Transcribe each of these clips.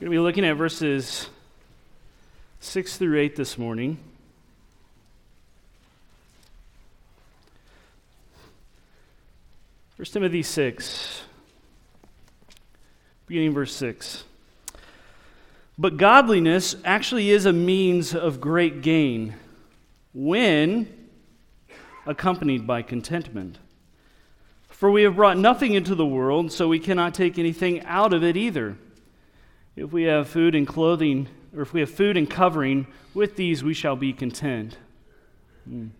We're going to be looking at verses 6 through 8 this morning. First Timothy 6, beginning verse 6. But godliness actually is a means of great gain when accompanied by contentment. For we have brought nothing into the world, so we cannot take anything out of it either. If we have food and clothing, or if we have food and covering, with these we shall be content. Mm.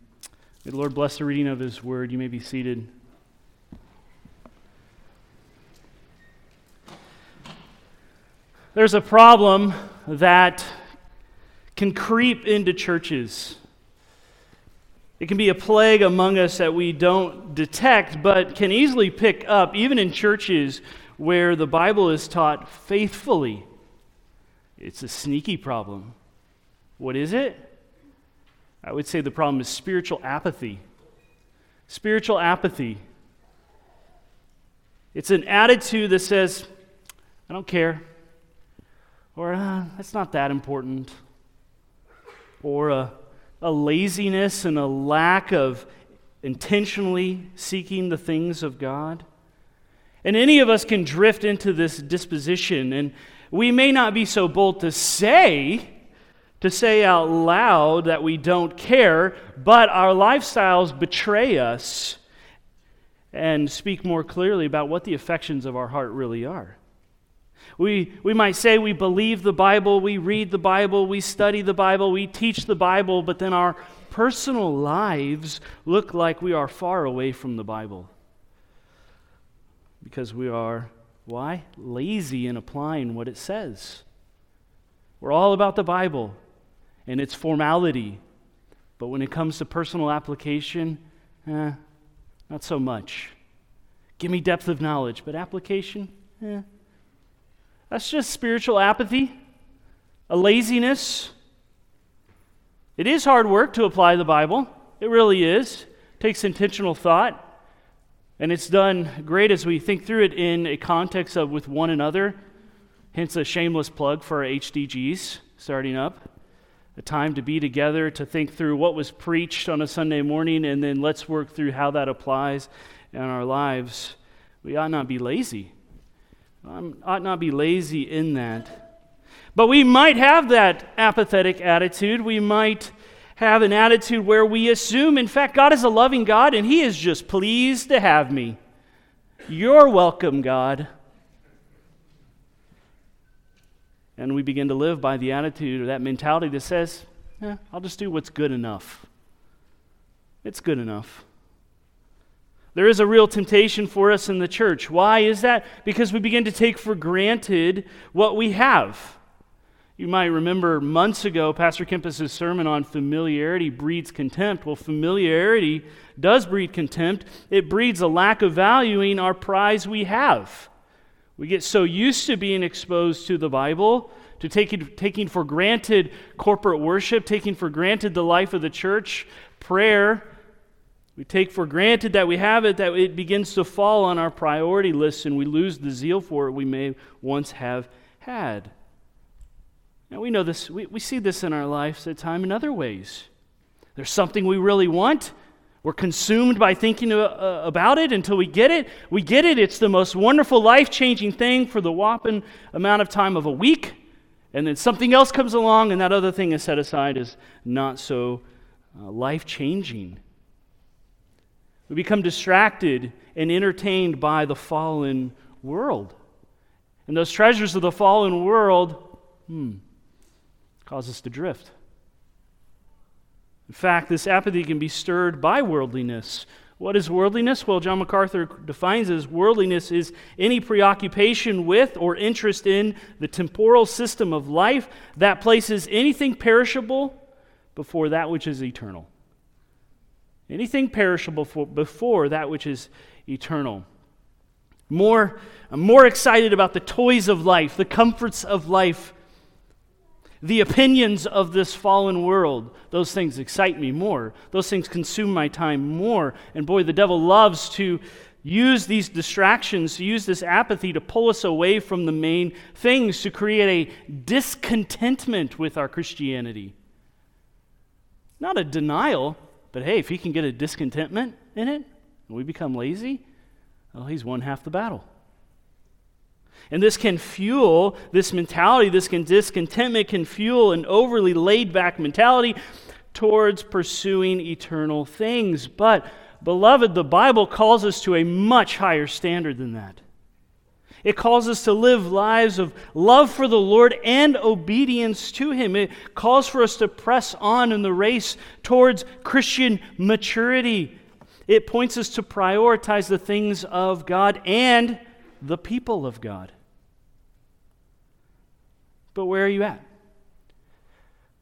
May the Lord bless the reading of His word. You may be seated. There's a problem that can creep into churches. It can be a plague among us that we don't detect, but can easily pick up, even in churches where the Bible is taught faithfully. It's a sneaky problem. What is it? I would say the problem is spiritual apathy. Spiritual apathy. It's an attitude that says, I don't care. Or, uh, it's not that important. Or a, a laziness and a lack of intentionally seeking the things of God. And any of us can drift into this disposition, and we may not be so bold to say, to say out loud that we don't care, but our lifestyles betray us and speak more clearly about what the affections of our heart really are. We, we might say we believe the Bible, we read the Bible, we study the Bible, we teach the Bible, but then our personal lives look like we are far away from the Bible because we are, why? Lazy in applying what it says. We're all about the Bible and its formality, but when it comes to personal application, eh, not so much. Give me depth of knowledge, but application, eh. That's just spiritual apathy, a laziness. It is hard work to apply the Bible. It really is. It takes intentional thought. And it's done great as we think through it in a context of with one another. Hence, a shameless plug for our HDGs starting up. A time to be together, to think through what was preached on a Sunday morning, and then let's work through how that applies in our lives. We ought not be lazy. We ought not be lazy in that. But we might have that apathetic attitude. We might have an attitude where we assume, in fact, God is a loving God and He is just pleased to have me. You're welcome, God. And we begin to live by the attitude or that mentality that says, eh, I'll just do what's good enough. It's good enough. There is a real temptation for us in the church. Why is that? Because we begin to take for granted what we have. You might remember months ago, Pastor Kempis' sermon on familiarity breeds contempt. Well, familiarity does breed contempt, it breeds a lack of valuing our prize we have. We get so used to being exposed to the Bible, to taking, taking for granted corporate worship, taking for granted the life of the church, prayer. We take for granted that we have it, that it begins to fall on our priority list, and we lose the zeal for it we may once have had. Now, we know this, we, we see this in our lives at time in other ways. There's something we really want. We're consumed by thinking uh, about it until we get it. We get it. It's the most wonderful, life changing thing for the whopping amount of time of a week. And then something else comes along, and that other thing is set aside as not so uh, life changing. We become distracted and entertained by the fallen world. And those treasures of the fallen world, hmm, cause us to drift. In fact, this apathy can be stirred by worldliness. What is worldliness? Well, John MacArthur defines as worldliness is any preoccupation with or interest in the temporal system of life that places anything perishable before that which is eternal. Anything perishable for, before that which is eternal. More, I'm more excited about the toys of life, the comforts of life, the opinions of this fallen world, those things excite me more. Those things consume my time more. And boy, the devil loves to, use these distractions, to use this apathy to pull us away from the main things, to create a discontentment with our Christianity. Not a denial, but hey, if he can get a discontentment in it, and we become lazy, well, he's won half the battle. And this can fuel this mentality, this can, discontentment can fuel an overly laid back mentality towards pursuing eternal things. But, beloved, the Bible calls us to a much higher standard than that. It calls us to live lives of love for the Lord and obedience to Him. It calls for us to press on in the race towards Christian maturity. It points us to prioritize the things of God and the people of God. But where are you at?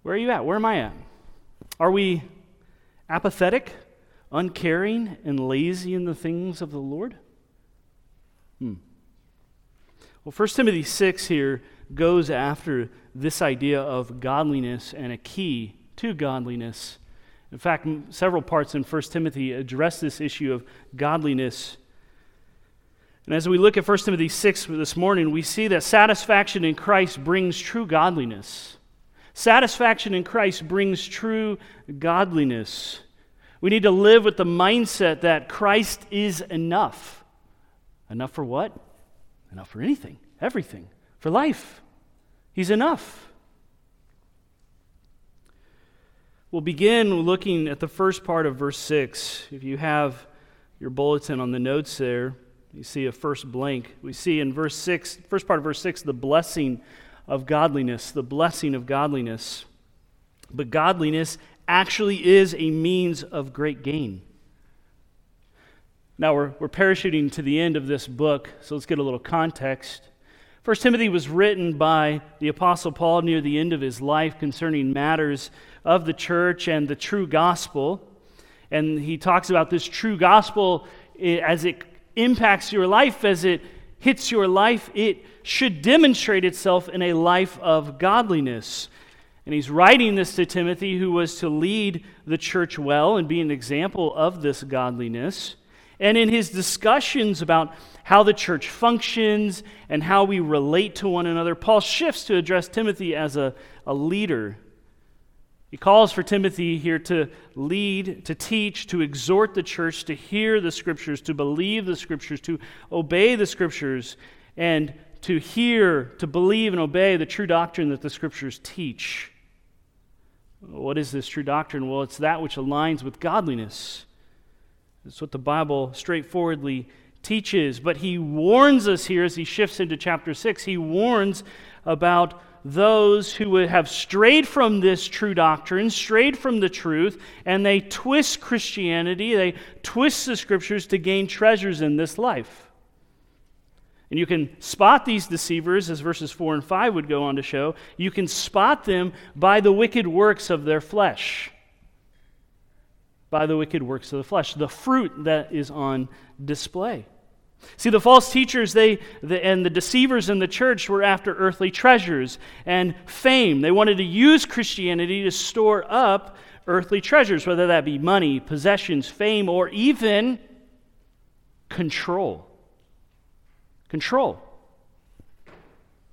Where are you at? Where am I at? Are we apathetic, uncaring, and lazy in the things of the Lord? Hmm. Well, 1 Timothy 6 here goes after this idea of godliness and a key to godliness. In fact, several parts in 1 Timothy address this issue of godliness. And as we look at 1 Timothy 6 this morning, we see that satisfaction in Christ brings true godliness. Satisfaction in Christ brings true godliness. We need to live with the mindset that Christ is enough. Enough for what? Enough for anything, everything, for life. He's enough. We'll begin looking at the first part of verse 6. If you have your bulletin on the notes there, you see a first blank. We see in verse 6, first part of verse 6, the blessing of godliness, the blessing of godliness. But godliness actually is a means of great gain. Now, we're, we're parachuting to the end of this book, so let's get a little context. First Timothy was written by the Apostle Paul near the end of his life concerning matters of the church and the true gospel. And he talks about this true gospel as it impacts your life, as it hits your life, it should demonstrate itself in a life of godliness. And he's writing this to Timothy, who was to lead the church well and be an example of this godliness. And in his discussions about how the church functions and how we relate to one another, Paul shifts to address Timothy as a, a leader. He calls for Timothy here to lead, to teach, to exhort the church to hear the scriptures, to believe the scriptures, to obey the scriptures, and to hear, to believe, and obey the true doctrine that the scriptures teach. What is this true doctrine? Well, it's that which aligns with godliness. It's what the Bible straightforwardly teaches. But he warns us here as he shifts into chapter 6, he warns about those who would have strayed from this true doctrine, strayed from the truth, and they twist Christianity, they twist the scriptures to gain treasures in this life. And you can spot these deceivers, as verses 4 and 5 would go on to show. You can spot them by the wicked works of their flesh. By the wicked works of the flesh, the fruit that is on display. See, the false teachers they, the, and the deceivers in the church were after earthly treasures and fame. They wanted to use Christianity to store up earthly treasures, whether that be money, possessions, fame, or even control. Control.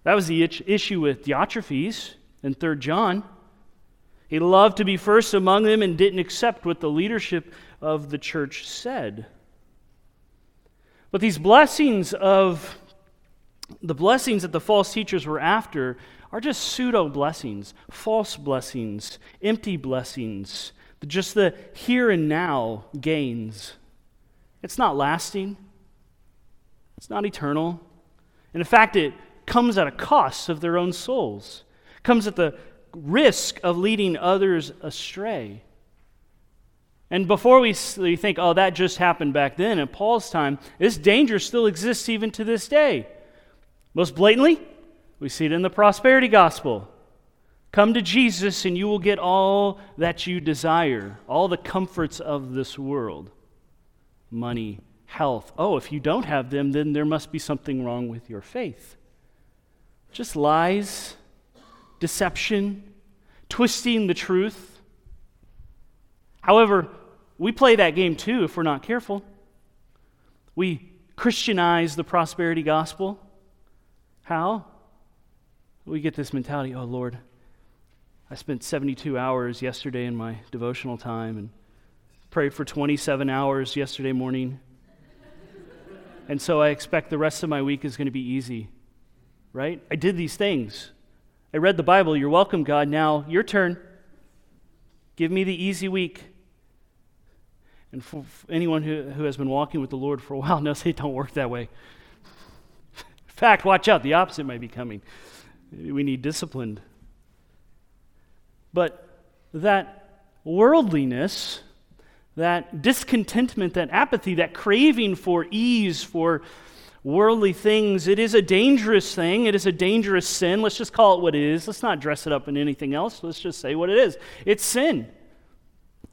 That was the issue with Diotrephes in 3 John. He loved to be first among them and didn't accept what the leadership of the church said. But these blessings of the blessings that the false teachers were after are just pseudo blessings, false blessings, empty blessings, just the here and now gains. It's not lasting, it's not eternal. And in fact, it comes at a cost of their own souls, comes at the risk of leading others astray. And before we think, oh, that just happened back then, in Paul's time, this danger still exists even to this day. Most blatantly, we see it in the prosperity gospel. Come to Jesus and you will get all that you desire, all the comforts of this world money, health. Oh, if you don't have them, then there must be something wrong with your faith. Just lies, deception, twisting the truth. However, we play that game too if we're not careful. We Christianize the prosperity gospel. How? We get this mentality oh, Lord, I spent 72 hours yesterday in my devotional time and prayed for 27 hours yesterday morning. and so I expect the rest of my week is going to be easy. Right? I did these things. I read the Bible. You're welcome, God. Now, your turn. Give me the easy week. And for anyone who, who has been walking with the Lord for a while knows it don't work that way. In fact, watch out, the opposite might be coming. We need disciplined. But that worldliness, that discontentment, that apathy, that craving for ease, for worldly things, it is a dangerous thing. It is a dangerous sin. Let's just call it what it is. Let's not dress it up in anything else. Let's just say what it is. It's sin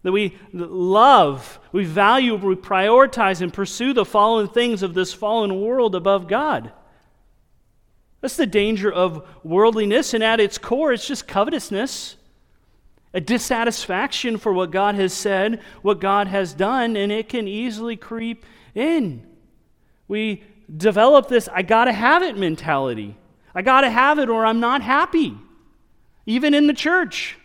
that we love, we value, we prioritize and pursue the fallen things of this fallen world above God. That's the danger of worldliness, and at its core, it's just covetousness, a dissatisfaction for what God has said, what God has done, and it can easily creep in. We develop this I gotta have it mentality. I gotta have it or I'm not happy, even in the church.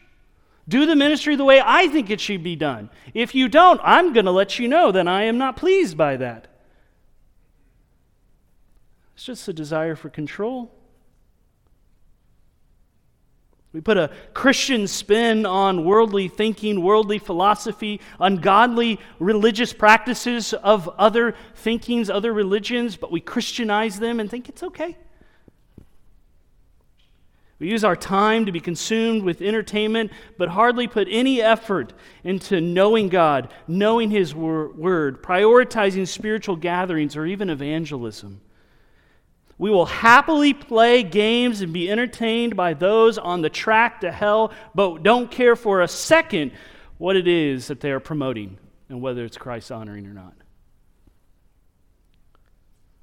Do the ministry the way I think it should be done. If you don't, I'm going to let you know that I am not pleased by that. It's just a desire for control. We put a Christian spin on worldly thinking, worldly philosophy, ungodly religious practices of other thinkings, other religions, but we Christianize them and think it's okay. We use our time to be consumed with entertainment, but hardly put any effort into knowing God, knowing His Word, prioritizing spiritual gatherings, or even evangelism. We will happily play games and be entertained by those on the track to hell, but don't care for a second what it is that they are promoting and whether it's Christ honoring or not.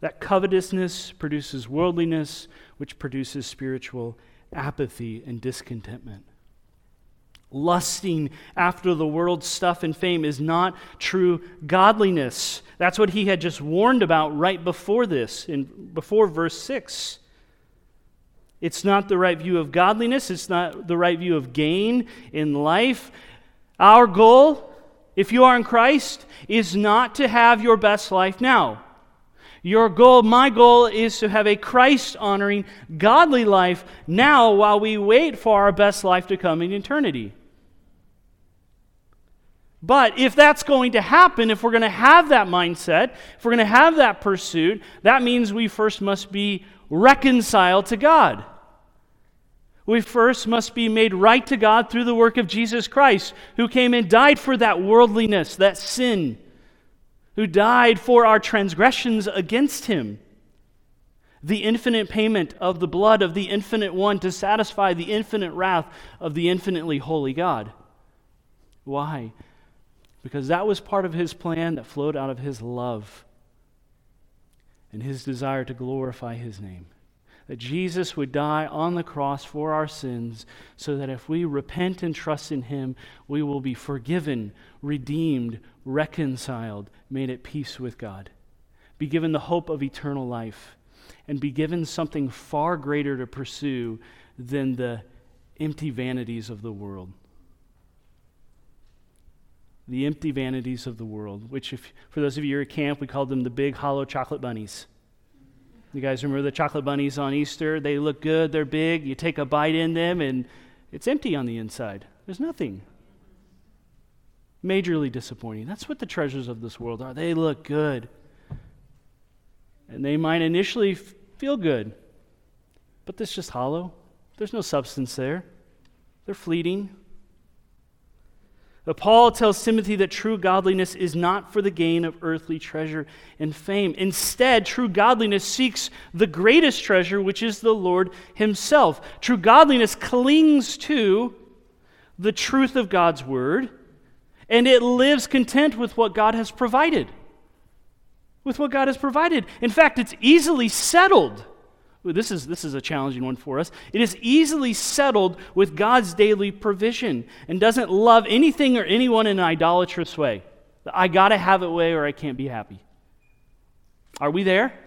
That covetousness produces worldliness, which produces spiritual apathy and discontentment. Lusting after the world's stuff and fame is not true godliness. That's what he had just warned about right before this, in, before verse 6. It's not the right view of godliness, it's not the right view of gain in life. Our goal, if you are in Christ, is not to have your best life now. Your goal, my goal, is to have a Christ honoring, godly life now while we wait for our best life to come in eternity. But if that's going to happen, if we're going to have that mindset, if we're going to have that pursuit, that means we first must be reconciled to God. We first must be made right to God through the work of Jesus Christ, who came and died for that worldliness, that sin who died for our transgressions against him. The infinite payment of the blood of the infinite one to satisfy the infinite wrath of the infinitely holy God. Why? Because that was part of his plan that flowed out of his love and his desire to glorify his name that Jesus would die on the cross for our sins so that if we repent and trust in him, we will be forgiven, redeemed, reconciled, made at peace with God, be given the hope of eternal life, and be given something far greater to pursue than the empty vanities of the world. The empty vanities of the world, which, if, for those of you at camp, we called them the big hollow chocolate bunnies. You guys remember the chocolate bunnies on Easter? They look good, they're big. You take a bite in them, and it's empty on the inside. There's nothing. Majorly disappointing. That's what the treasures of this world are. They look good. And they might initially feel good, but this just hollow. There's no substance there. They're fleeting. But Paul tells Timothy that true godliness is not for the gain of earthly treasure and fame. Instead, true godliness seeks the greatest treasure, which is the Lord Himself. True godliness clings to the truth of God's Word, and it lives content with what God has provided. With what God has provided. In fact, it's easily settled this is, this is a challenging one for us. It is easily settled with God's daily provision and doesn't love anything or anyone in an idolatrous way. I got to have it way or I can't be happy. Are we there?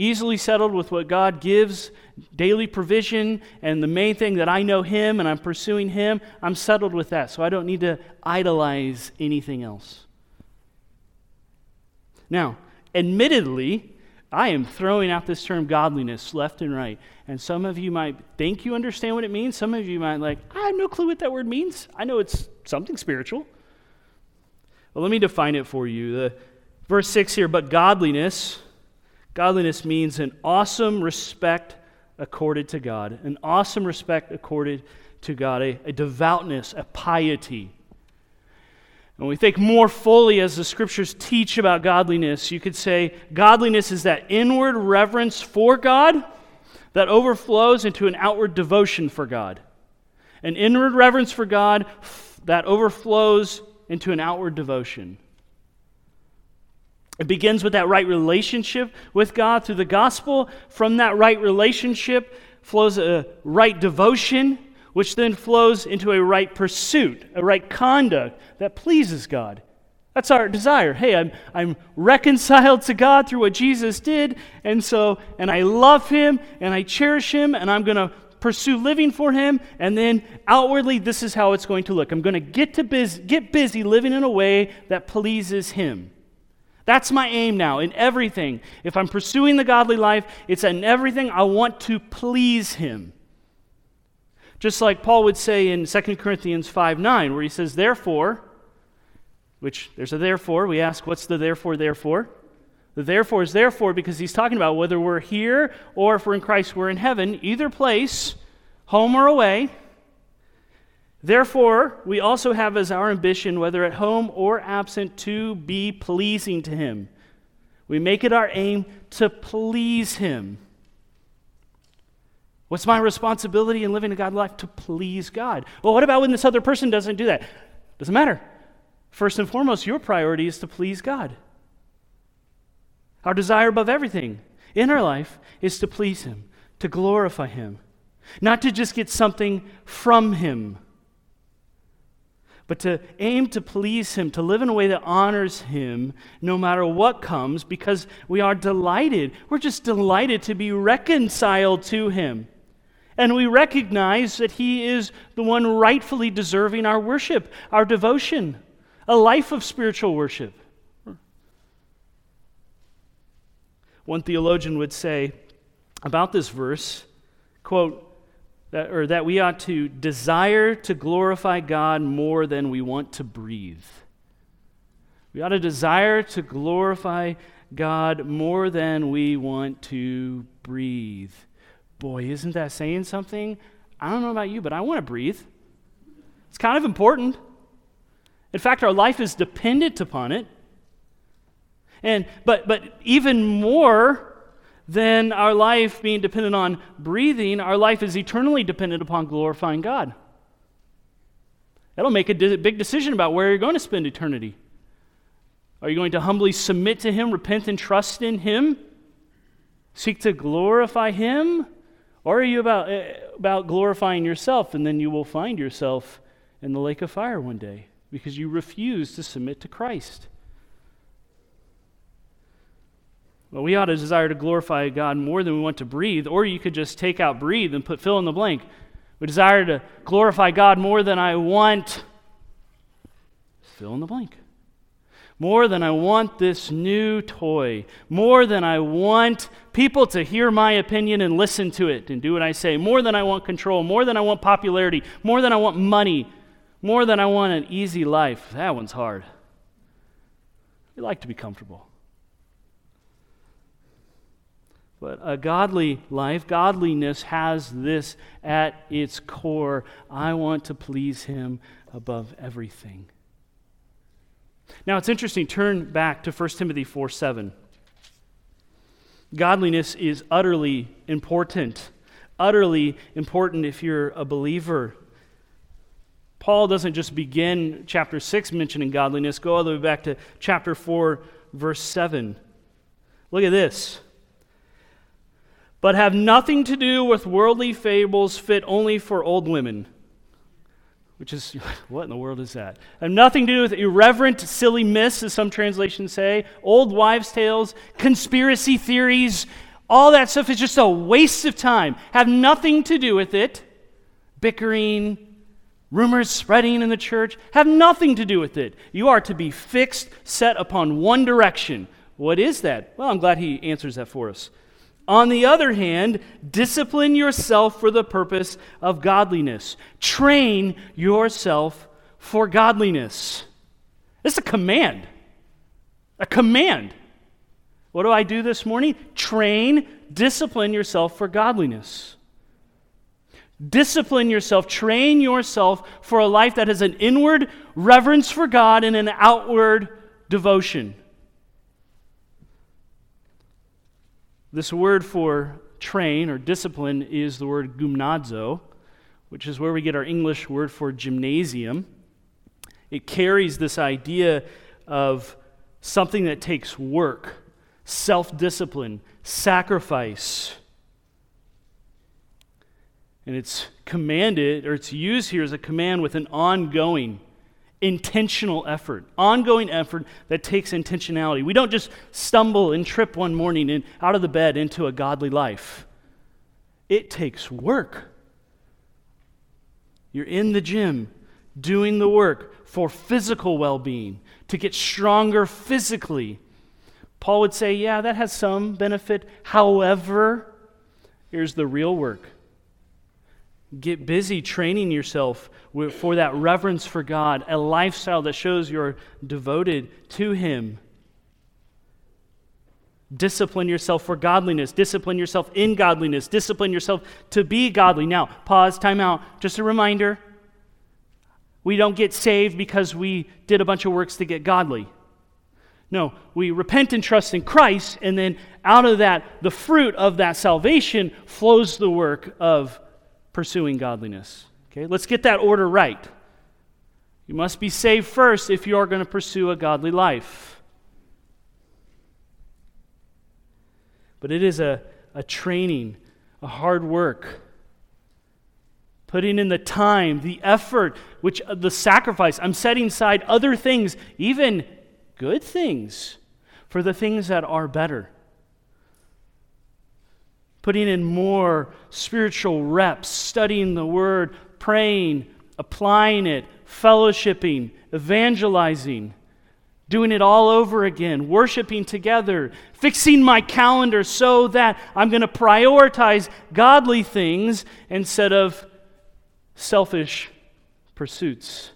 Easily settled with what God gives, daily provision, and the main thing that I know Him and I'm pursuing Him, I'm settled with that. So I don't need to idolize anything else. Now, admittedly, I am throwing out this term godliness left and right. And some of you might think you understand what it means. Some of you might like, I have no clue what that word means. I know it's something spiritual. Well, let me define it for you. The verse 6 here, but godliness, godliness means an awesome respect accorded to God. An awesome respect accorded to God, a, a devoutness, a piety. When we think more fully as the scriptures teach about godliness, you could say godliness is that inward reverence for God that overflows into an outward devotion for God. An inward reverence for God that overflows into an outward devotion. It begins with that right relationship with God through the gospel. From that right relationship flows a right devotion which then flows into a right pursuit, a right conduct that pleases God. That's our desire. Hey, I'm, I'm reconciled to God through what Jesus did, and so, and I love Him, and I cherish Him, and I'm going to pursue living for Him, and then outwardly, this is how it's going to look. I'm going to get, to biz- get busy living in a way that pleases Him. That's my aim now in everything. If I'm pursuing the godly life, it's in everything I want to please Him. Just like Paul would say in 2 Corinthians 5 9, where he says, Therefore, which there's a therefore. We ask, what's the therefore, therefore? The therefore is therefore because he's talking about whether we're here or if we're in Christ, we're in heaven, either place, home or away. Therefore, we also have as our ambition, whether at home or absent, to be pleasing to him. We make it our aim to please him. What's my responsibility in living a God life? To please God. Well, what about when this other person doesn't do that? Doesn't matter. First and foremost, your priority is to please God. Our desire above everything in our life is to please Him, to glorify Him, not to just get something from Him, but to aim to please Him, to live in a way that honors Him no matter what comes, because we are delighted. We're just delighted to be reconciled to Him. And we recognize that He is the one rightfully deserving our worship, our devotion, a life of spiritual worship. One theologian would say about this verse, quote, that, or that we ought to desire to glorify God more than we want to breathe. We ought to desire to glorify God more than we want to breathe. Boy, isn't that saying something? I don't know about you, but I want to breathe. It's kind of important. In fact, our life is dependent upon it. And but but even more than our life being dependent on breathing, our life is eternally dependent upon glorifying God. That'll make a big decision about where you're going to spend eternity. Are you going to humbly submit to Him, repent and trust in Him, seek to glorify Him? Or are you about, eh, about glorifying yourself and then you will find yourself in the lake of fire one day because you refuse to submit to Christ? Well, we ought to desire to glorify God more than we want to breathe, or you could just take out breathe and put fill in the blank. We desire to glorify God more than I want. Fill in the blank more than I want this new toy, more than I want people to hear my opinion and listen to it and do what I say, more than I want control, more than I want popularity, more than I want money, more than I want an easy life. That one's hard. We like to be comfortable. But a godly life, godliness has this at its core. I want to please Him above everything. Now it's interesting, turn back to 1 Timothy 4 7. Godliness is utterly important. Utterly important if you're a believer. Paul doesn't just begin chapter 6 mentioning godliness, go all the way back to chapter 4, verse 7. Look at this. But have nothing to do with worldly fables fit only for old women which is, what in the world is that? And nothing to do with irreverent, silly myths, as some translations say, old wives' tales, conspiracy theories. All that stuff is just a waste of time. Have nothing to do with it. Bickering, rumors spreading in the church, have nothing to do with it. You are to be fixed, set upon one direction. What is that? Well, I'm glad he answers that for us. On the other hand, discipline yourself for the purpose of godliness. Train yourself for godliness. It's a command. A command. What do I do this morning? Train, discipline yourself for godliness. Discipline yourself, train yourself for a life that has an inward reverence for God and an outward devotion. This word for train or discipline is the word gymnazo, which is where we get our English word for gymnasium. It carries this idea of something that takes work, self discipline, sacrifice. And it's commanded, or it's used here as a command with an ongoing intentional effort, ongoing effort that takes intentionality. We don't just stumble and trip one morning and out of the bed into a godly life. It takes work. You're in the gym doing the work for physical well being, to get stronger physically. Paul would say, yeah, that has some benefit. However, here's the real work Get busy training yourself for that reverence for God, a lifestyle that shows you're devoted to Him. Discipline yourself for godliness. Discipline yourself in godliness. Discipline yourself to be godly. Now, pause, time out. Just a reminder we don't get saved because we did a bunch of works to get godly. No, we repent and trust in Christ, and then out of that, the fruit of that salvation flows the work of pursuing godliness. Okay, let's get that order right. You must be saved first if you are going to pursue a godly life. But it is a, a training, a hard work. Putting in the time, the effort, which uh, the sacrifice. I'm setting aside other things, even good things, for the things that are better putting in more spiritual reps, studying the word, praying, applying it, fellowshipping, evangelizing, doing it all over again, worshiping together, fixing my calendar so that I'm going to prioritize godly things instead of selfish pursuits.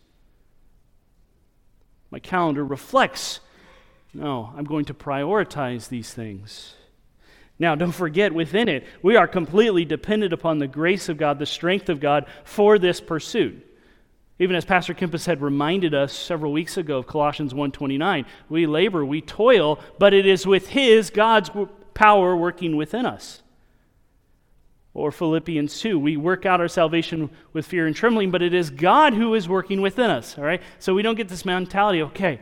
My calendar reflects no, I'm going to prioritize these things. Now, don't forget, within it, we are completely dependent upon the grace of God, the strength of God for this pursuit. Even as Pastor Kempis had reminded us several weeks ago of Colossians 1:29, we labor, we toil, but it is with his God's power working within us. Or Philippians 2, we work out our salvation with fear and trembling, but it is God who is working within us, all right? So we don't get this mentality, okay,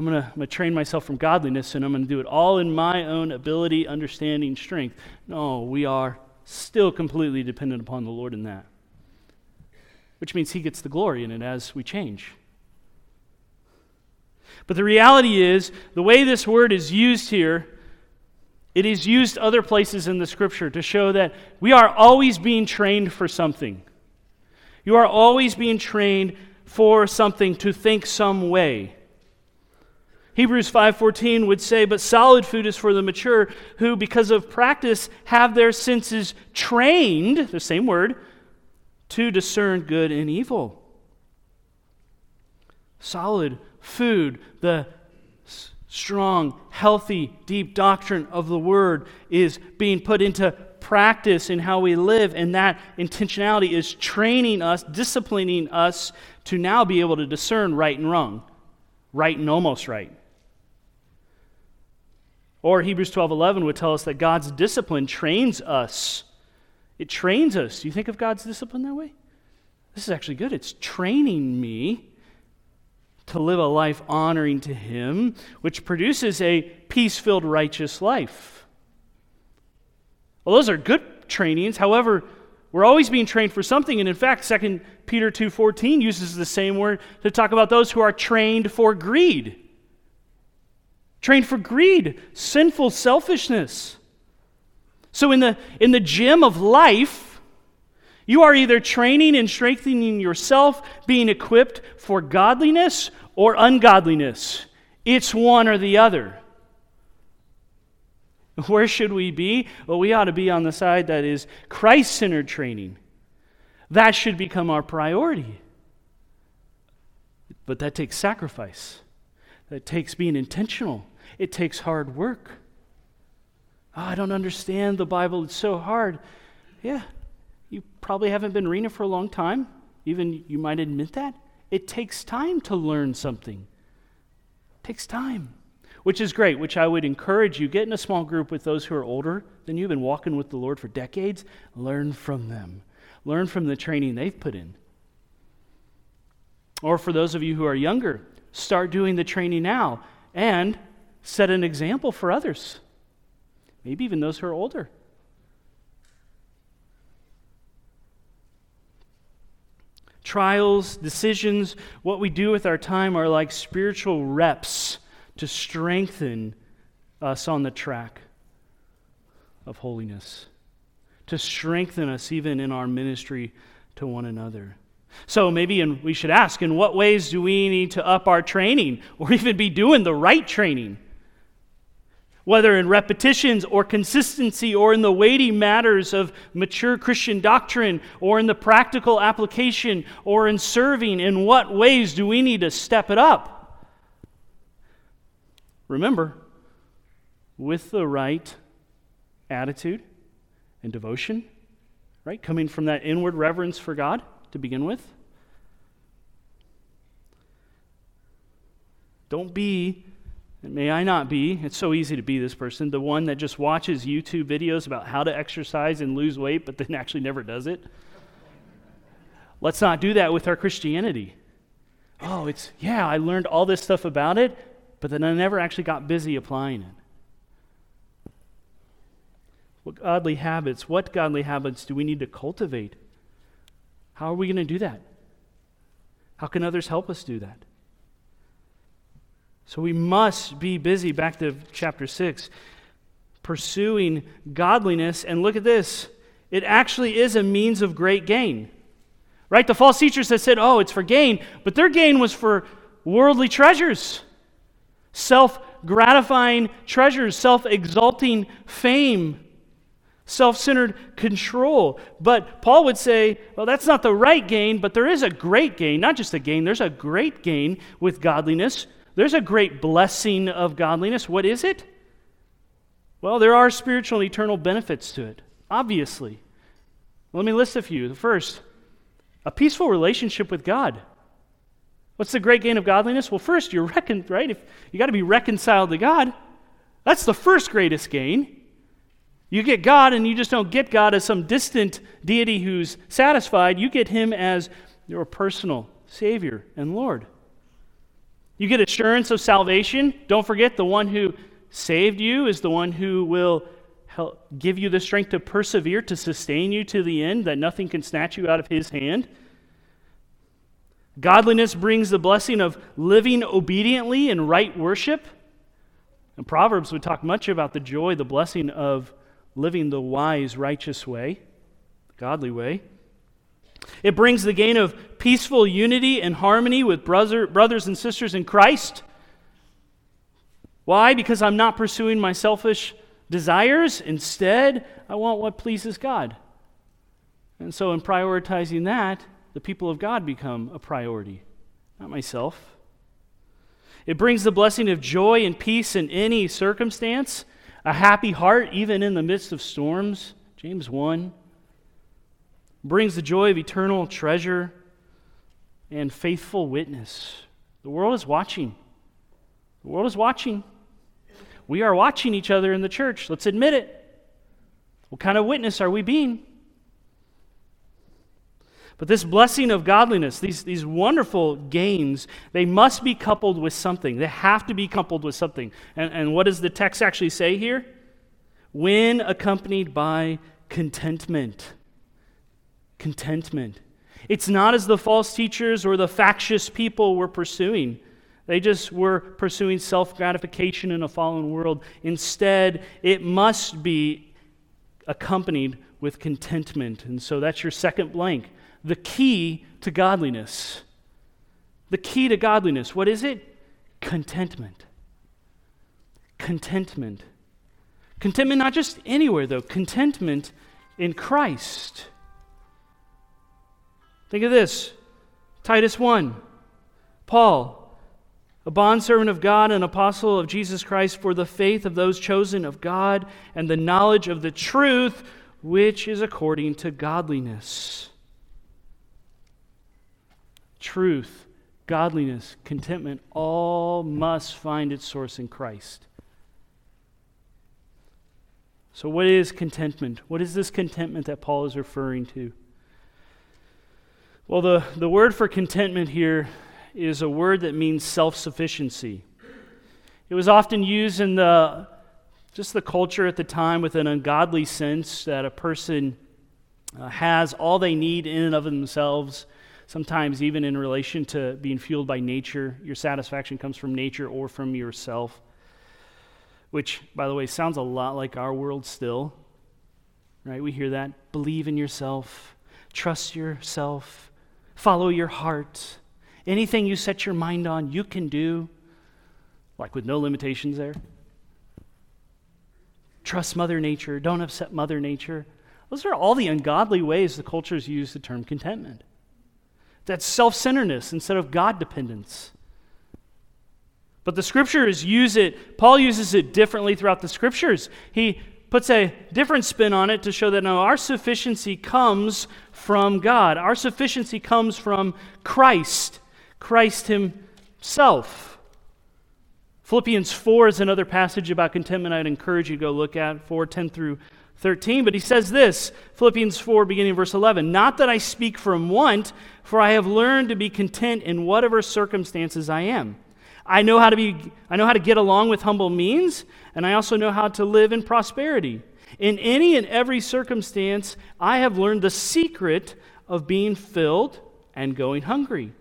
I'm going to train myself from godliness and I'm going to do it all in my own ability, understanding, strength. No, we are still completely dependent upon the Lord in that. Which means He gets the glory in it as we change. But the reality is, the way this word is used here, it is used other places in the scripture to show that we are always being trained for something. You are always being trained for something to think some way. Hebrews 5:14 would say, "But solid food is for the mature who because of practice have their senses trained, the same word, to discern good and evil." Solid food, the strong, healthy, deep doctrine of the word is being put into practice in how we live, and that intentionality is training us, disciplining us to now be able to discern right and wrong, right and almost right. Or Hebrews 12:11 would tell us that God's discipline trains us. It trains us. Do you think of God's discipline that way? This is actually good. It's training me to live a life honoring to him, which produces a peace-filled righteous life. Well, those are good trainings. However, We're always being trained for something. And in fact, 2 Peter 2:14 uses the same word to talk about those who are trained for greed. Trained for greed, sinful selfishness. So in the in the gym of life, you are either training and strengthening yourself, being equipped for godliness or ungodliness. It's one or the other. Where should we be? Well, we ought to be on the side that is Christ centered training. That should become our priority. But that takes sacrifice, that takes being intentional, it takes hard work. Oh, I don't understand the Bible, it's so hard. Yeah, you probably haven't been reading it for a long time. Even you might admit that. It takes time to learn something. It takes time which is great, which I would encourage you. Get in a small group with those who are older than you, have been walking with the Lord for decades. Learn from them, learn from the training they've put in. Or for those of you who are younger, start doing the training now and set an example for others, maybe even those who are older. Trials, decisions, what we do with our time are like spiritual reps to strengthen us on the track of holiness, to strengthen us even in our ministry to one another. So maybe and we should ask in what ways do we need to up our training or even be doing the right training? Whether in repetitions or consistency or in the weighty matters of mature Christian doctrine or in the practical application or in serving, in what ways do we need to step it up? Remember, with the right attitude and devotion, right? Coming from that inward reverence for God to begin with. Don't be, may I not be, it's so easy to be this person, the one that just watches YouTube videos about how to exercise and lose weight, but then actually never does it. Let's not do that with our Christianity. Oh, it's, yeah, I learned all this stuff about it, but then I never actually got busy applying it. What godly habits, what godly habits do we need to cultivate? How are we going to do that? How can others help us do that? So we must be busy, back to chapter 6, pursuing godliness. And look at this it actually is a means of great gain. Right? The false teachers that said, oh, it's for gain, but their gain was for worldly treasures self gratifying treasures, self exalting fame, self centered control. But Paul would say, well, that's not the right gain, but there is a great gain, not just a gain, there's a great gain with godliness. There's a great blessing of godliness. What is it? Well, there are spiritual and eternal benefits to it, obviously. Let me list a few. The first, a peaceful relationship with God. What's the great gain of godliness? Well, first, you're reckoned, right? If you got to be reconciled to God. That's the first greatest gain. You get God, and you just don't get God as some distant deity who's satisfied. You get Him as your personal Savior and Lord. You get assurance of salvation. Don't forget, the one who saved you is the one who will help give you the strength to persevere, to sustain you to the end, that nothing can snatch you out of His hand. Godliness brings the blessing of living obediently in right worship. And Proverbs would talk much about the joy, the blessing of living the wise, righteous way, the godly way. It brings the gain of peaceful unity and harmony with brother, brothers and sisters in Christ. Why? Because I'm not pursuing my selfish desires. Instead, I want what pleases God. And so, in prioritizing that, the people of God become a priority, not myself. It brings the blessing of joy and peace in any circumstance, a happy heart even in the midst of storms. James 1 brings the joy of eternal treasure and faithful witness. The world is watching. The world is watching. We are watching each other in the church. Let's admit it. What kind of witness are we being? But this blessing of godliness, these, these wonderful gains, they must be coupled with something. They have to be coupled with something. And, and what does the text actually say here? When accompanied by contentment. Contentment. It's not as the false teachers or the factious people were pursuing. They just were pursuing self gratification in a fallen world. Instead, it must be accompanied with contentment. And so that's your second blank. The key to godliness. The key to godliness. What is it? Contentment. Contentment. Contentment not just anywhere, though, contentment in Christ. Think of this Titus 1. Paul, a bondservant of God and apostle of Jesus Christ, for the faith of those chosen of God and the knowledge of the truth which is according to godliness. Truth, godliness, contentment, all must find its source in Christ. So, what is contentment? What is this contentment that Paul is referring to? Well, the, the word for contentment here is a word that means self sufficiency. It was often used in the just the culture at the time with an ungodly sense that a person uh, has all they need in and of themselves, sometimes even in relation to being fueled by nature. Your satisfaction comes from nature or from yourself which, by the way, sounds a lot like our world still. Right? We hear that. Believe in yourself, trust yourself, follow your heart. Anything you set your mind on, you can do, like with no limitations there. Trust Mother Nature, don't upset Mother Nature. Those are all the ungodly ways the cultures use the term contentment. That's self centeredness instead of God dependence. But the scriptures use it, Paul uses it differently throughout the scriptures. He puts a different spin on it to show that no, our sufficiency comes from God. Our sufficiency comes from Christ, Christ Himself. Philippians 4 is another passage about contentment I'd encourage you to go look at, 4 10 through 13. But he says this Philippians 4, beginning verse 11 Not that I speak from want, for I have learned to be content in whatever circumstances I am. I know how to be I know how to get along with humble means, and I also know how to live in prosperity. In any and every circumstance, I have learned the secret of being filled and going hungry,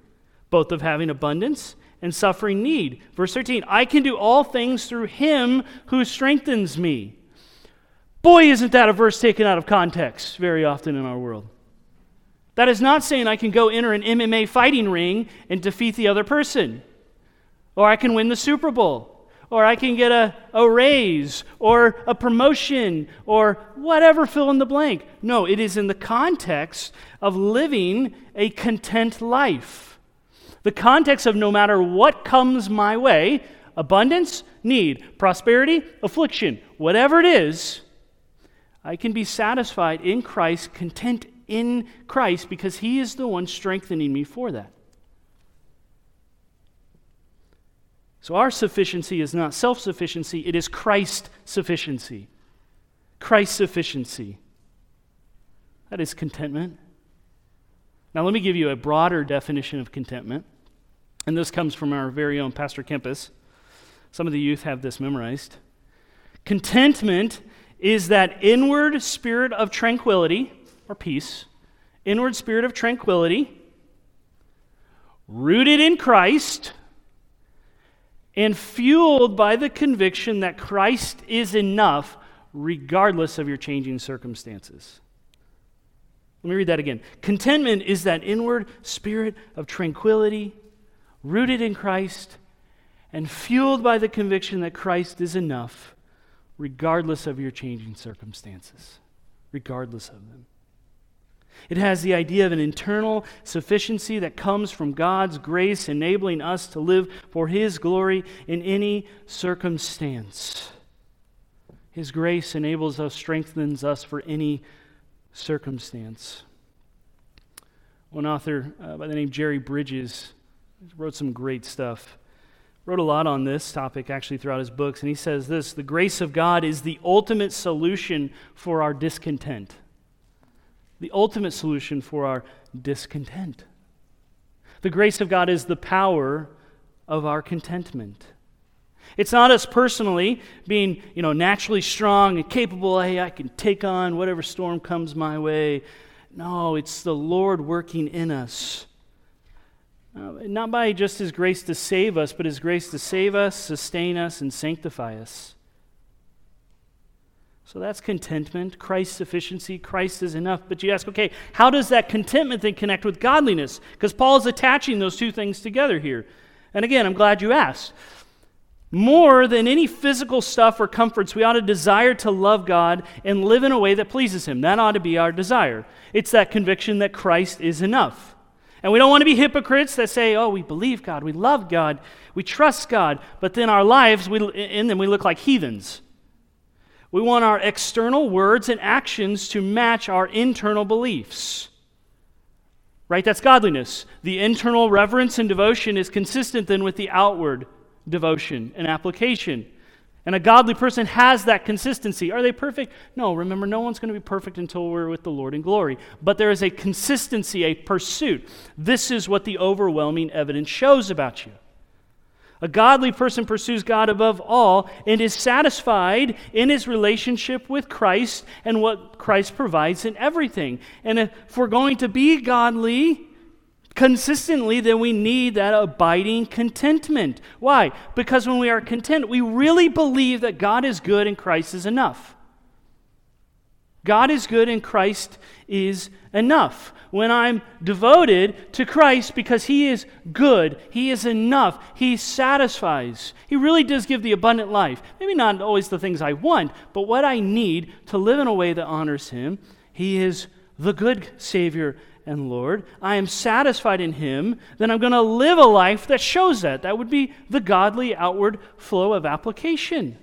both of having abundance and suffering need. Verse 13, I can do all things through him who strengthens me. Boy, isn't that a verse taken out of context very often in our world. That is not saying I can go enter an MMA fighting ring and defeat the other person or I can win the Super Bowl, or I can get a, a raise, or a promotion, or whatever, fill in the blank. No, it is in the context of living a content life. The context of no matter what comes my way abundance, need, prosperity, affliction, whatever it is I can be satisfied in Christ, content in Christ, because He is the one strengthening me for that. So our sufficiency is not self sufficiency, it is Christ sufficiency. Christ sufficiency. That is contentment. Now, let me give you a broader definition of contentment. And this comes from our very own Pastor Kempis. Some of the youth have this memorized. Contentment is that inward spirit of tranquility or peace, inward spirit of tranquility, rooted in Christ and fueled by the conviction that Christ is enough regardless of your changing circumstances. Let me read that again. Contentment is that inward spirit of tranquility, rooted in Christ, and fueled by the conviction that Christ is enough, regardless of your changing circumstances. Regardless of them. It has the idea of an internal sufficiency that comes from God's grace, enabling us to live for His glory in any circumstance. His grace enables us, strengthens us for any circumstance. One author uh, by the name Jerry Bridges wrote some great stuff. Wrote a lot on this topic actually throughout his books, and he says this The grace of God is the ultimate solution for our discontent the ultimate solution for our discontent. The grace of God is the power of our contentment. It's not us personally being, you know, naturally strong and capable, hey, I can take on whatever storm comes my way. No, it's the Lord working in us. Uh, not by just His grace to save us, but His grace to save us, sustain us, and sanctify us. So that's contentment, Christ's sufficiency, Christ is enough. But you ask, okay, how does that contentment then connect with godliness? Because Paul is attaching those two things together here. And again, I'm glad you asked. More than any physical stuff or comforts, we ought to desire to love God and live in a way that pleases Him. That ought to be our desire. It's that conviction that Christ is enough. And we don't want to be hypocrites that say, oh, we believe God, we love God, we trust God, but then our lives, we, in them, we look like heathens. We want our external words and actions to match our internal beliefs. Right? That's godliness. The internal reverence and devotion is consistent then with the outward devotion and application. And a godly person has that consistency. Are they perfect? No, remember, no one's going to be perfect until we're with the Lord in glory. But there is a consistency, a pursuit. This is what the overwhelming evidence shows about you. A godly person pursues God above all and is satisfied in his relationship with Christ and what Christ provides in everything. And if we're going to be godly consistently, then we need that abiding contentment. Why? Because when we are content, we really believe that God is good and Christ is enough. God is good and Christ is enough. When I'm devoted to Christ because He is good, He is enough, He satisfies. He really does give the abundant life. Maybe not always the things I want, but what I need to live in a way that honors Him. He is the good Savior and Lord. I am satisfied in Him. Then I'm going to live a life that shows that. That would be the godly outward flow of application.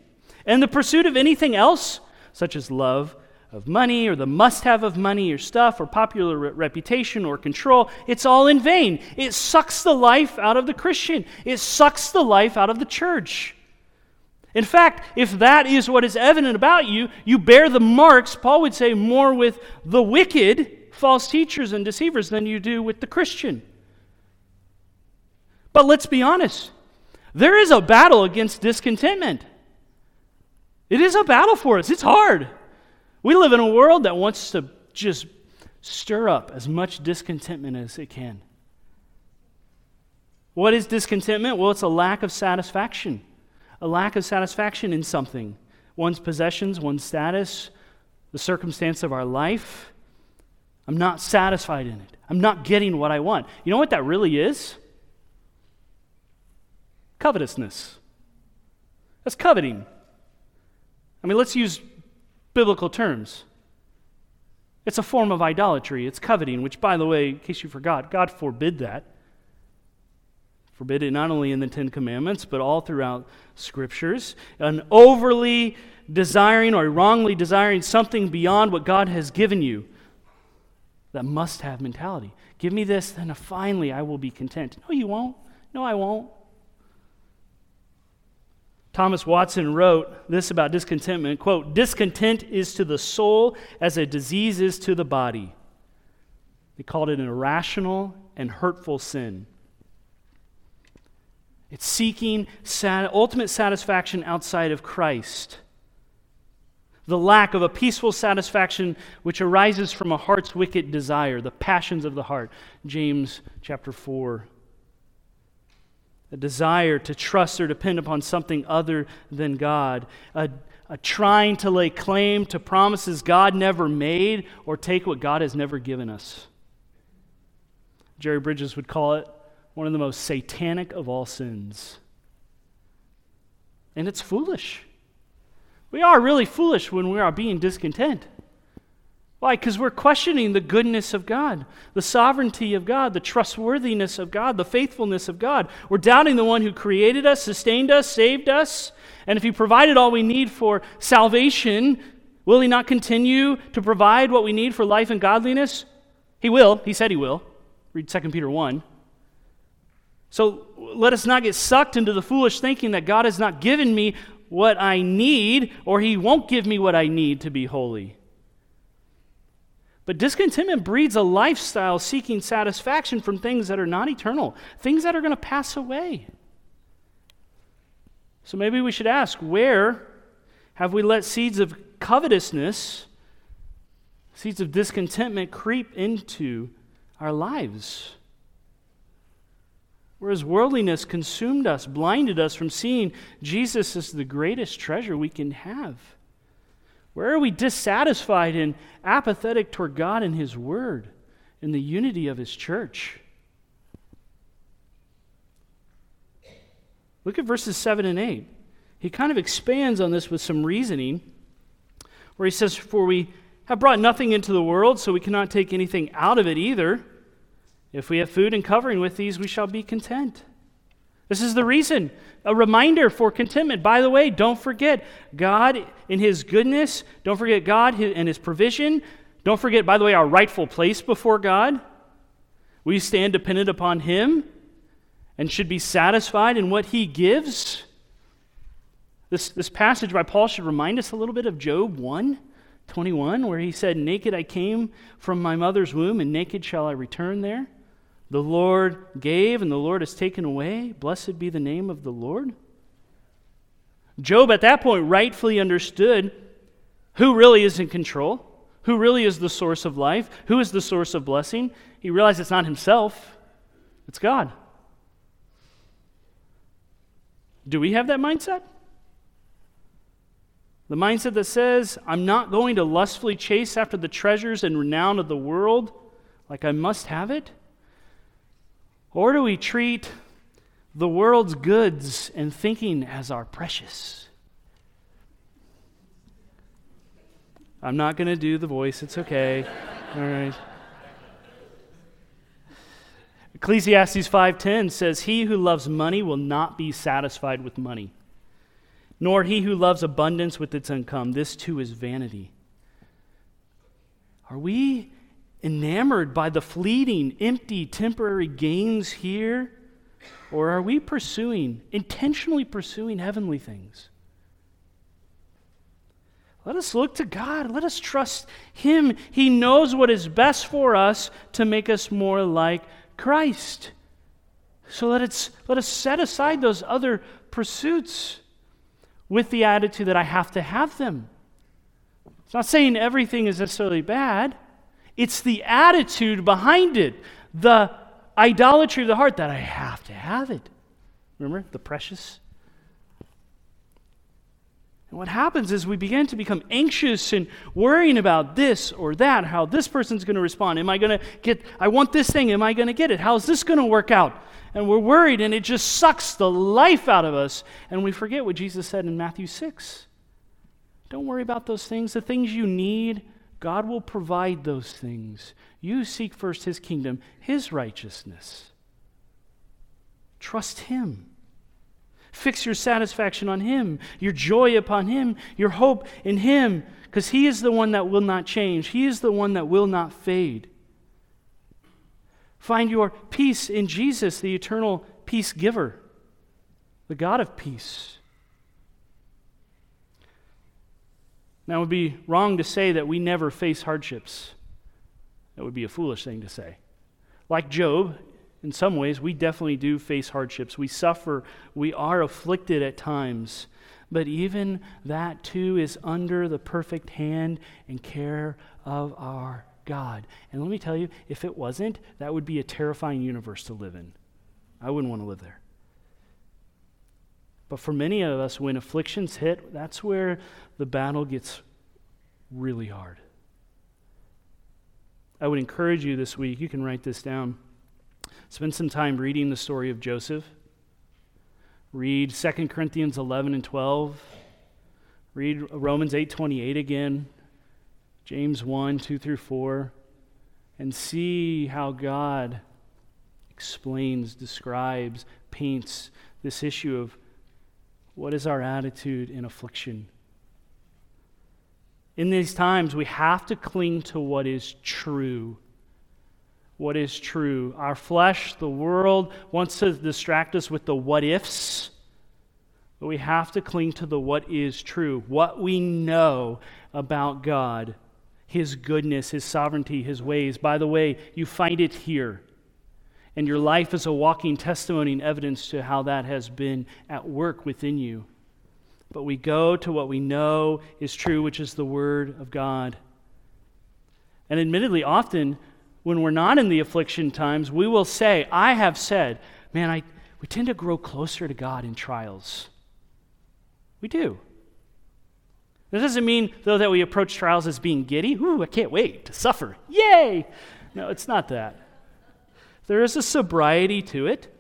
And the pursuit of anything else, such as love, of money or the must have of money or stuff or popular re- reputation or control, it's all in vain. It sucks the life out of the Christian, it sucks the life out of the church. In fact, if that is what is evident about you, you bear the marks, Paul would say, more with the wicked, false teachers and deceivers than you do with the Christian. But let's be honest there is a battle against discontentment. It is a battle for us, it's hard. We live in a world that wants to just stir up as much discontentment as it can. What is discontentment? Well, it's a lack of satisfaction. A lack of satisfaction in something one's possessions, one's status, the circumstance of our life. I'm not satisfied in it. I'm not getting what I want. You know what that really is? Covetousness. That's coveting. I mean, let's use biblical terms. It's a form of idolatry. It's coveting, which, by the way, in case you forgot, God forbid that. Forbid it not only in the Ten Commandments, but all throughout scriptures. An overly desiring or wrongly desiring something beyond what God has given you. That must have mentality. Give me this, then finally I will be content. No, you won't. No, I won't. Thomas Watson wrote this about discontentment quote discontent is to the soul as a disease is to the body. They called it an irrational and hurtful sin. It's seeking sat- ultimate satisfaction outside of christ. The lack of a peaceful satisfaction which arises from a heart's wicked desire the passions of the heart. James chapter 4 a desire to trust or depend upon something other than God, a, a trying to lay claim to promises God never made or take what God has never given us. Jerry Bridges would call it one of the most satanic of all sins. And it's foolish. We are really foolish when we are being discontent. Why? Because we're questioning the goodness of God, the sovereignty of God, the trustworthiness of God, the faithfulness of God. We're doubting the one who created us, sustained us, saved us. And if He provided all we need for salvation, will He not continue to provide what we need for life and godliness? He will. He said He will. Read 2 Peter 1. So let us not get sucked into the foolish thinking that God has not given me what I need, or He won't give me what I need to be holy. But discontentment breeds a lifestyle seeking satisfaction from things that are not eternal, things that are going to pass away. So maybe we should ask where have we let seeds of covetousness Seeds of discontentment creep into our lives. Whereas worldliness consumed us, blinded us from seeing Jesus as the greatest treasure we can have. Where are we dissatisfied and apathetic toward God and His Word and the unity of His church? Look at verses 7 and 8. He kind of expands on this with some reasoning, where he says, For we have brought nothing into the world, so we cannot take anything out of it either. If we have food and covering with these, we shall be content. This is the reason, a reminder for contentment. By the way, don't forget God in His goodness. Don't forget God and His provision. Don't forget, by the way, our rightful place before God. We stand dependent upon Him and should be satisfied in what He gives. This, this passage by Paul should remind us a little bit of Job 1 21, where he said, Naked I came from my mother's womb, and naked shall I return there. The Lord gave, and the Lord has taken away. Blessed be the name of the Lord. Job, at that point, rightfully understood who really is in control, who really is the source of life, who is the source of blessing. He realized it's not himself, it's God. Do we have that mindset? The mindset that says, I'm not going to lustfully chase after the treasures and renown of the world like I must have it? Or do we treat the world's goods and thinking as our precious? I'm not going to do the voice, it's okay. All right. Ecclesiastes 5:10 says he who loves money will not be satisfied with money nor he who loves abundance with its income. This too is vanity. Are we enamored by the fleeting, empty, temporary gains here? Or are we pursuing, intentionally pursuing heavenly things? Let us look to God. Let us trust Him. He knows what is best for us to make us more like Christ. So let, us let us set aside those other pursuits with the attitude that I have to have them. It's not saying everything is necessarily bad, it's the attitude behind it, the idolatry of the heart that I have to have it. Remember the precious? And what happens is we begin to become anxious and worrying about this or that, how this person's going to respond. Am I going to get, I want this thing, am I going to get it? How's this going to work out? and we're worried, and it just sucks the life out of us. And we forget what Jesus said in Matthew 6. Don't worry about those things. The things you need, God will provide those things. You seek first His kingdom, His righteousness. Trust Him. Fix your satisfaction on Him, your joy upon Him, your hope in Him, because He is the one that will not change. He is the one that will not fade. Find your peace in Jesus, the eternal peace giver, the God of peace. Now, it would be wrong to say that we never face hardships. That would be a foolish thing to say. Like Job, in some ways, we definitely do face hardships. We suffer, we are afflicted at times. But even that, too, is under the perfect hand and care of our God. And let me tell you, if it wasn't, that would be a terrifying universe to live in. I wouldn't want to live there. But for many of us, when afflictions hit, that's where the battle gets really hard. I would encourage you this week, you can write this down. Spend some time reading the story of Joseph. Read 2 Corinthians 11 and 12. Read Romans 8:28 again. James 1 2 through 4, and see how God explains, describes, paints this issue of what is our attitude in affliction. In these times, we have to cling to what is true. What is true. Our flesh, the world, wants to distract us with the what ifs, but we have to cling to the what is true, what we know about God his goodness, His sovereignty, His ways. By the way, you find it here. And your life is a walking testimony and evidence to how that has been at work within you. But we go to what we know is true, which is the Word of God. And admittedly, often when we're not in the affliction times, we will say, I have said, man, I, we tend to grow closer to God in trials. We do. That doesn't mean, though, that we approach trials as being giddy. Ooh, I can't wait to suffer. Yay! No, it's not that. There is a sobriety to it.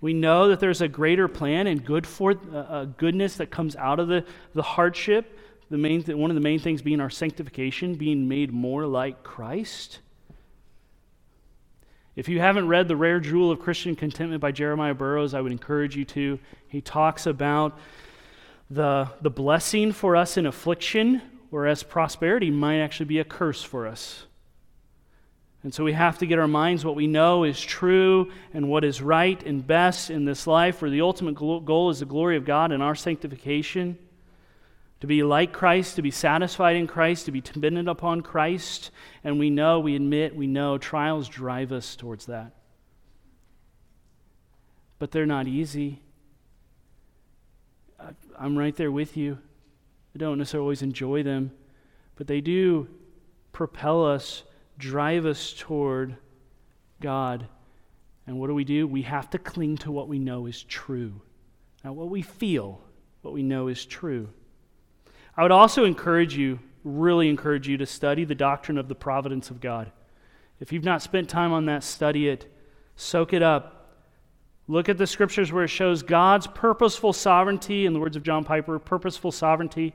We know that there's a greater plan and good for uh, uh, goodness that comes out of the, the hardship. The main th- one of the main things being our sanctification, being made more like Christ. If you haven't read The Rare Jewel of Christian Contentment by Jeremiah Burroughs, I would encourage you to. He talks about the, the blessing for us in affliction, whereas prosperity might actually be a curse for us. And so we have to get our minds what we know is true and what is right and best in this life, where the ultimate goal is the glory of God and our sanctification. To be like Christ, to be satisfied in Christ, to be dependent upon Christ. And we know, we admit, we know trials drive us towards that. But they're not easy. I'm right there with you. I don't necessarily always enjoy them, but they do propel us drive us toward God. And what do we do? We have to cling to what we know is true. Not what we feel, what we know is true. I would also encourage you, really encourage you, to study the doctrine of the providence of God. If you've not spent time on that, study it, soak it up. Look at the scriptures where it shows God's purposeful sovereignty, in the words of John Piper, purposeful sovereignty,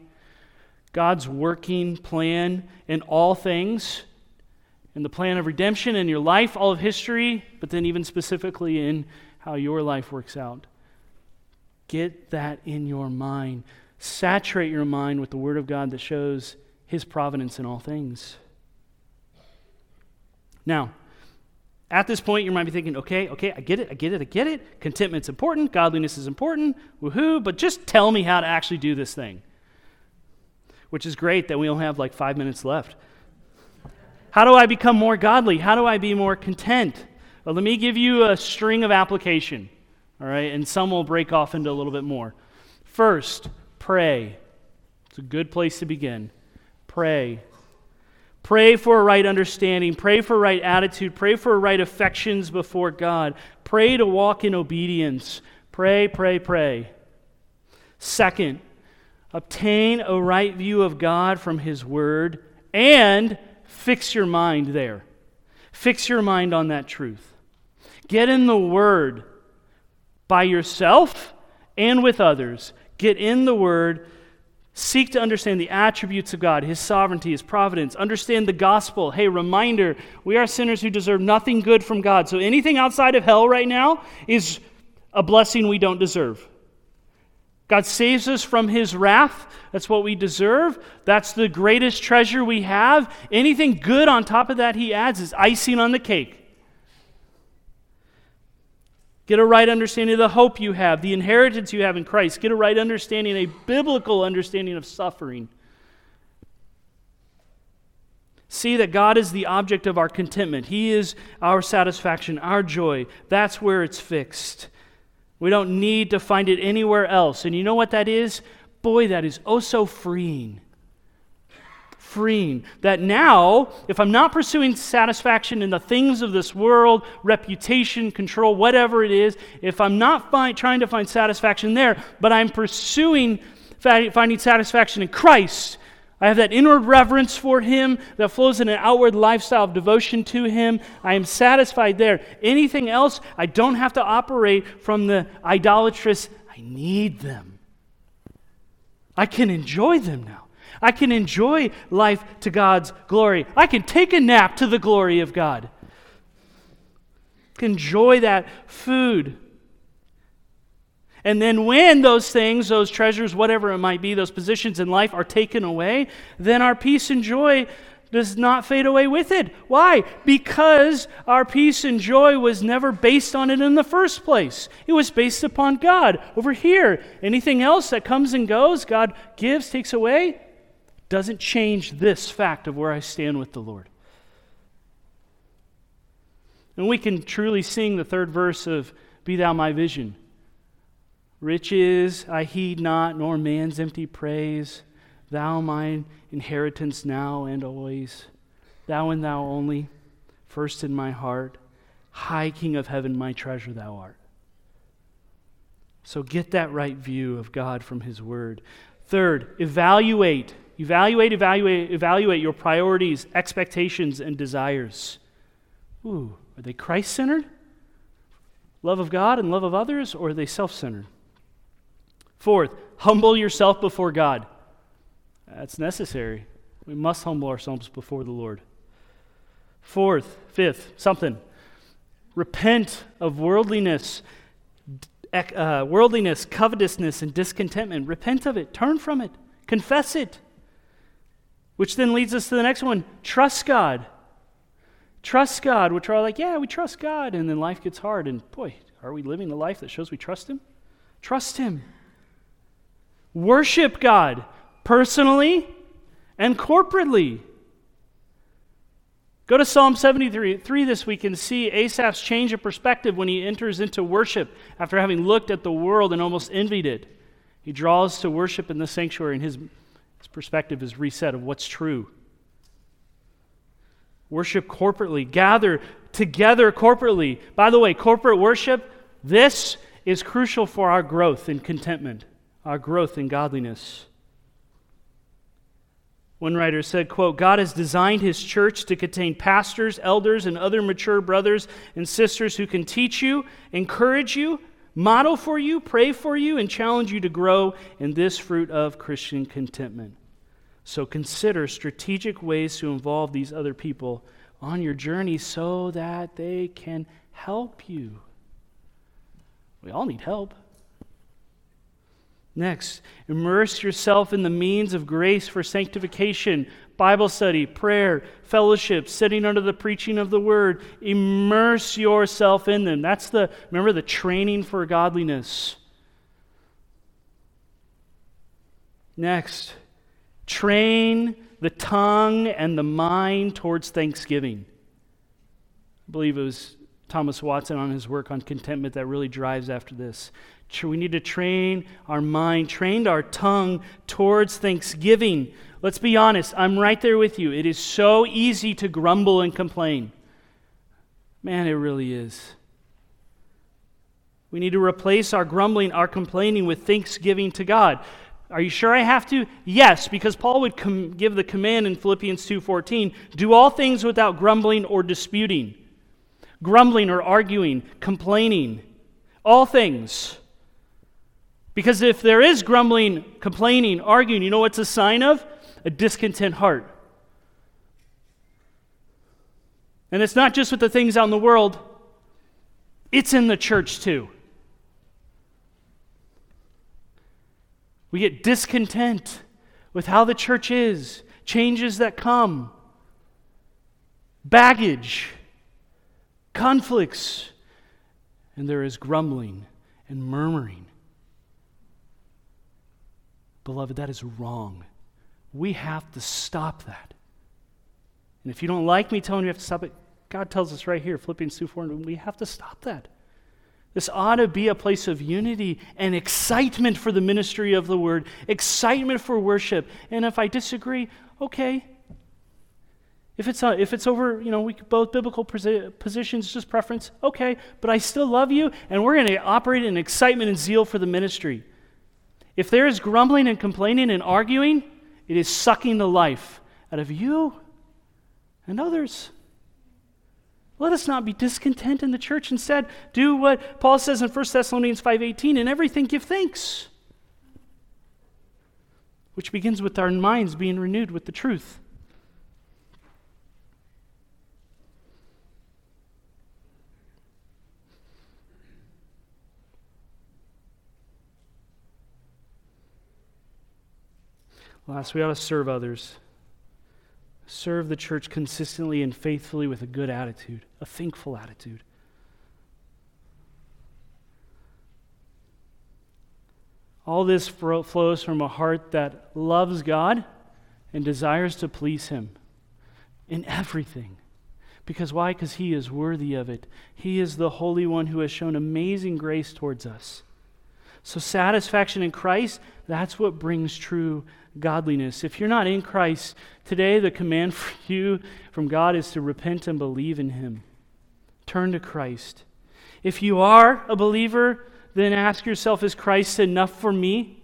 God's working plan in all things in the plan of redemption in your life, all of history, but then even specifically in how your life works out. Get that in your mind. Saturate your mind with the Word of God that shows His providence in all things. Now, at this point, you might be thinking, okay, okay, I get it, I get it, I get it. Contentment's important, godliness is important, woohoo, but just tell me how to actually do this thing. Which is great that we only have like five minutes left. How do I become more godly? How do I be more content? Well, let me give you a string of application, all right? And some will break off into a little bit more. First, pray. It's a good place to begin. Pray. Pray for a right understanding. Pray for a right attitude. Pray for right affections before God. Pray to walk in obedience. Pray, pray, pray. Second, obtain a right view of God from His Word and Fix your mind there. Fix your mind on that truth. Get in the Word by yourself and with others. Get in the Word. Seek to understand the attributes of God, His sovereignty, His providence. Understand the gospel. Hey, reminder we are sinners who deserve nothing good from God. So anything outside of hell right now is a blessing we don't deserve. God saves us from his wrath. That's what we deserve. That's the greatest treasure we have. Anything good on top of that he adds is icing on the cake. Get a right understanding of the hope you have, the inheritance you have in Christ. Get a right understanding, a biblical understanding of suffering. See that God is the object of our contentment. He is our satisfaction, our joy. That's where it's fixed. We don't need to find it anywhere else. And you know what that is? Boy, that is oh so freeing. Freeing. That now, if I'm not pursuing satisfaction in the things of this world, reputation, control, whatever it is, if I'm not trying to find satisfaction there, but I'm pursuing finding satisfaction in Christ, I have that inward reverence for Him that flows in an outward lifestyle of devotion to Him. I am satisfied there. Anything else, I don't have to operate from the idolatrous, I need them. I can enjoy them now. I can enjoy life to God's glory. I can take a nap to the glory of God. Enjoy that food and then when those things, those treasures, whatever it might be, those positions in life are taken away, then our peace and joy does not fade away with it. Why? Because our peace and joy was never based on it in the first place. It was based upon God. Over here, anything else that comes and goes, God gives, takes away, doesn't change this fact of where I stand with the Lord. And we can truly sing the third verse of Be Thou My Vision. Riches I heed not, nor man's empty praise, Thou mine inheritance now and always, thou and thou only, first in my heart, high King of heaven, my treasure thou art. So get that right view of God from His Word. Third, evaluate. Evaluate, evaluate, evaluate your priorities, expectations, and desires. Ooh, are they Christ centered? Love of God and love of others, or are they self centered? Fourth, humble yourself before God. That's necessary. We must humble ourselves before the Lord. Fourth, fifth, something. Repent of worldliness, uh, worldliness, covetousness, and discontentment. Repent of it. Turn from it. Confess it. Which then leads us to the next one trust God. Trust God, which are like, yeah, we trust God. And then life gets hard. And boy, are we living a life that shows we trust Him? Trust Him. Worship God personally and corporately. Go to Psalm 73 3 this week and see Asaph's change of perspective when he enters into worship after having looked at the world and almost envied it. He draws to worship in the sanctuary, and his, his perspective is reset of what's true. Worship corporately, gather together corporately. By the way, corporate worship, this is crucial for our growth in contentment, our growth in godliness. One writer said, quote, God has designed his church to contain pastors, elders, and other mature brothers and sisters who can teach you, encourage you, model for you, pray for you, and challenge you to grow in this fruit of Christian contentment. So consider strategic ways to involve these other people on your journey so that they can help you. We all need help. Next, immerse yourself in the means of grace for sanctification, Bible study, prayer, fellowship, sitting under the preaching of the word. Immerse yourself in them. That's the, remember, the training for godliness. Next, train the tongue and the mind towards thanksgiving. I believe it was Thomas Watson on his work on contentment that really drives after this. We need to train our mind, train our tongue towards thanksgiving. Let's be honest, I'm right there with you. It is so easy to grumble and complain. Man, it really is. We need to replace our grumbling, our complaining with thanksgiving to God. Are you sure I have to? Yes, because Paul would com- give the command in Philippians 2:14, do all things without grumbling or disputing. Grumbling or arguing, complaining. All things. Because if there is grumbling, complaining, arguing, you know what's a sign of? A discontent heart. And it's not just with the things out in the world, it's in the church too. We get discontent with how the church is, changes that come, baggage, conflicts, and there is grumbling and murmuring. Beloved, that is wrong. We have to stop that. And if you don't like me telling you you have to stop it, God tells us right here, Philippians 2 4, we have to stop that. This ought to be a place of unity and excitement for the ministry of the word, excitement for worship. And if I disagree, okay. If it's, uh, if it's over, you know, we both biblical positions, just preference, okay. But I still love you, and we're going to operate in excitement and zeal for the ministry. If there is grumbling and complaining and arguing, it is sucking the life out of you and others. Let us not be discontent in the church. Instead, do what Paul says in 1 Thessalonians 5:18, in everything give thanks. Which begins with our minds being renewed with the truth. Last, we ought to serve others serve the church consistently and faithfully with a good attitude, a thankful attitude. All this flows from a heart that loves God and desires to please Him in everything. Because why? Because He is worthy of it. He is the Holy One who has shown amazing grace towards us. So, satisfaction in Christ, that's what brings true godliness. If you're not in Christ, today the command for you from God is to repent and believe in Him. Turn to Christ. If you are a believer, then ask yourself Is Christ enough for me?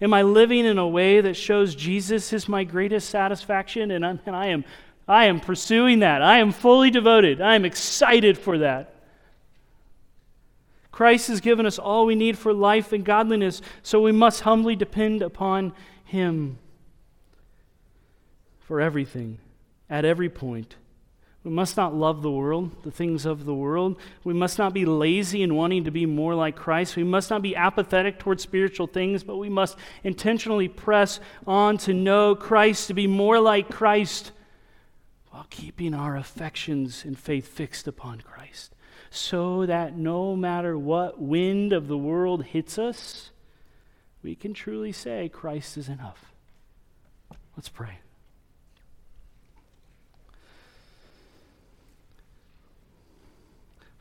Am I living in a way that shows Jesus is my greatest satisfaction? And, I'm, and I, am, I am pursuing that. I am fully devoted. I am excited for that. Christ has given us all we need for life and godliness, so we must humbly depend upon Him for everything, at every point. We must not love the world, the things of the world. We must not be lazy in wanting to be more like Christ. We must not be apathetic towards spiritual things, but we must intentionally press on to know Christ, to be more like Christ, while keeping our affections and faith fixed upon Christ, so that no matter what wind of the world hits us, we can truly say, Christ is enough. Let's pray.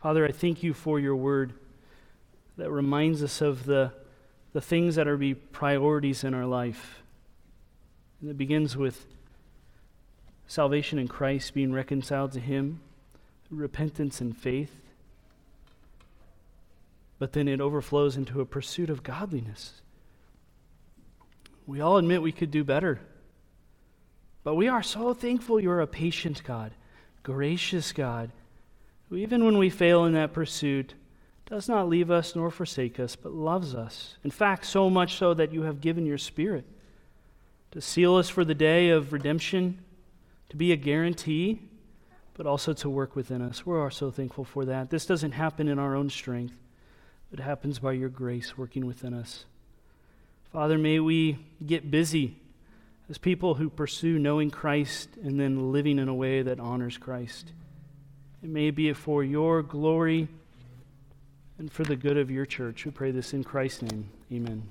Father, I thank you for your word that reminds us of the, the things that are be priorities in our life. And it begins with salvation in Christ, being reconciled to Him, repentance and faith. But then it overflows into a pursuit of godliness. We all admit we could do better. But we are so thankful you're a patient God, gracious God who, even when we fail in that pursuit, does not leave us nor forsake us, but loves us. In fact, so much so that you have given your Spirit to seal us for the day of redemption, to be a guarantee, but also to work within us. We are so thankful for that. This doesn't happen in our own strength, it happens by your grace working within us. Father, may we get busy as people who pursue knowing Christ and then living in a way that honors Christ. It may be for your glory and for the good of your church. We pray this in Christ's name. Amen.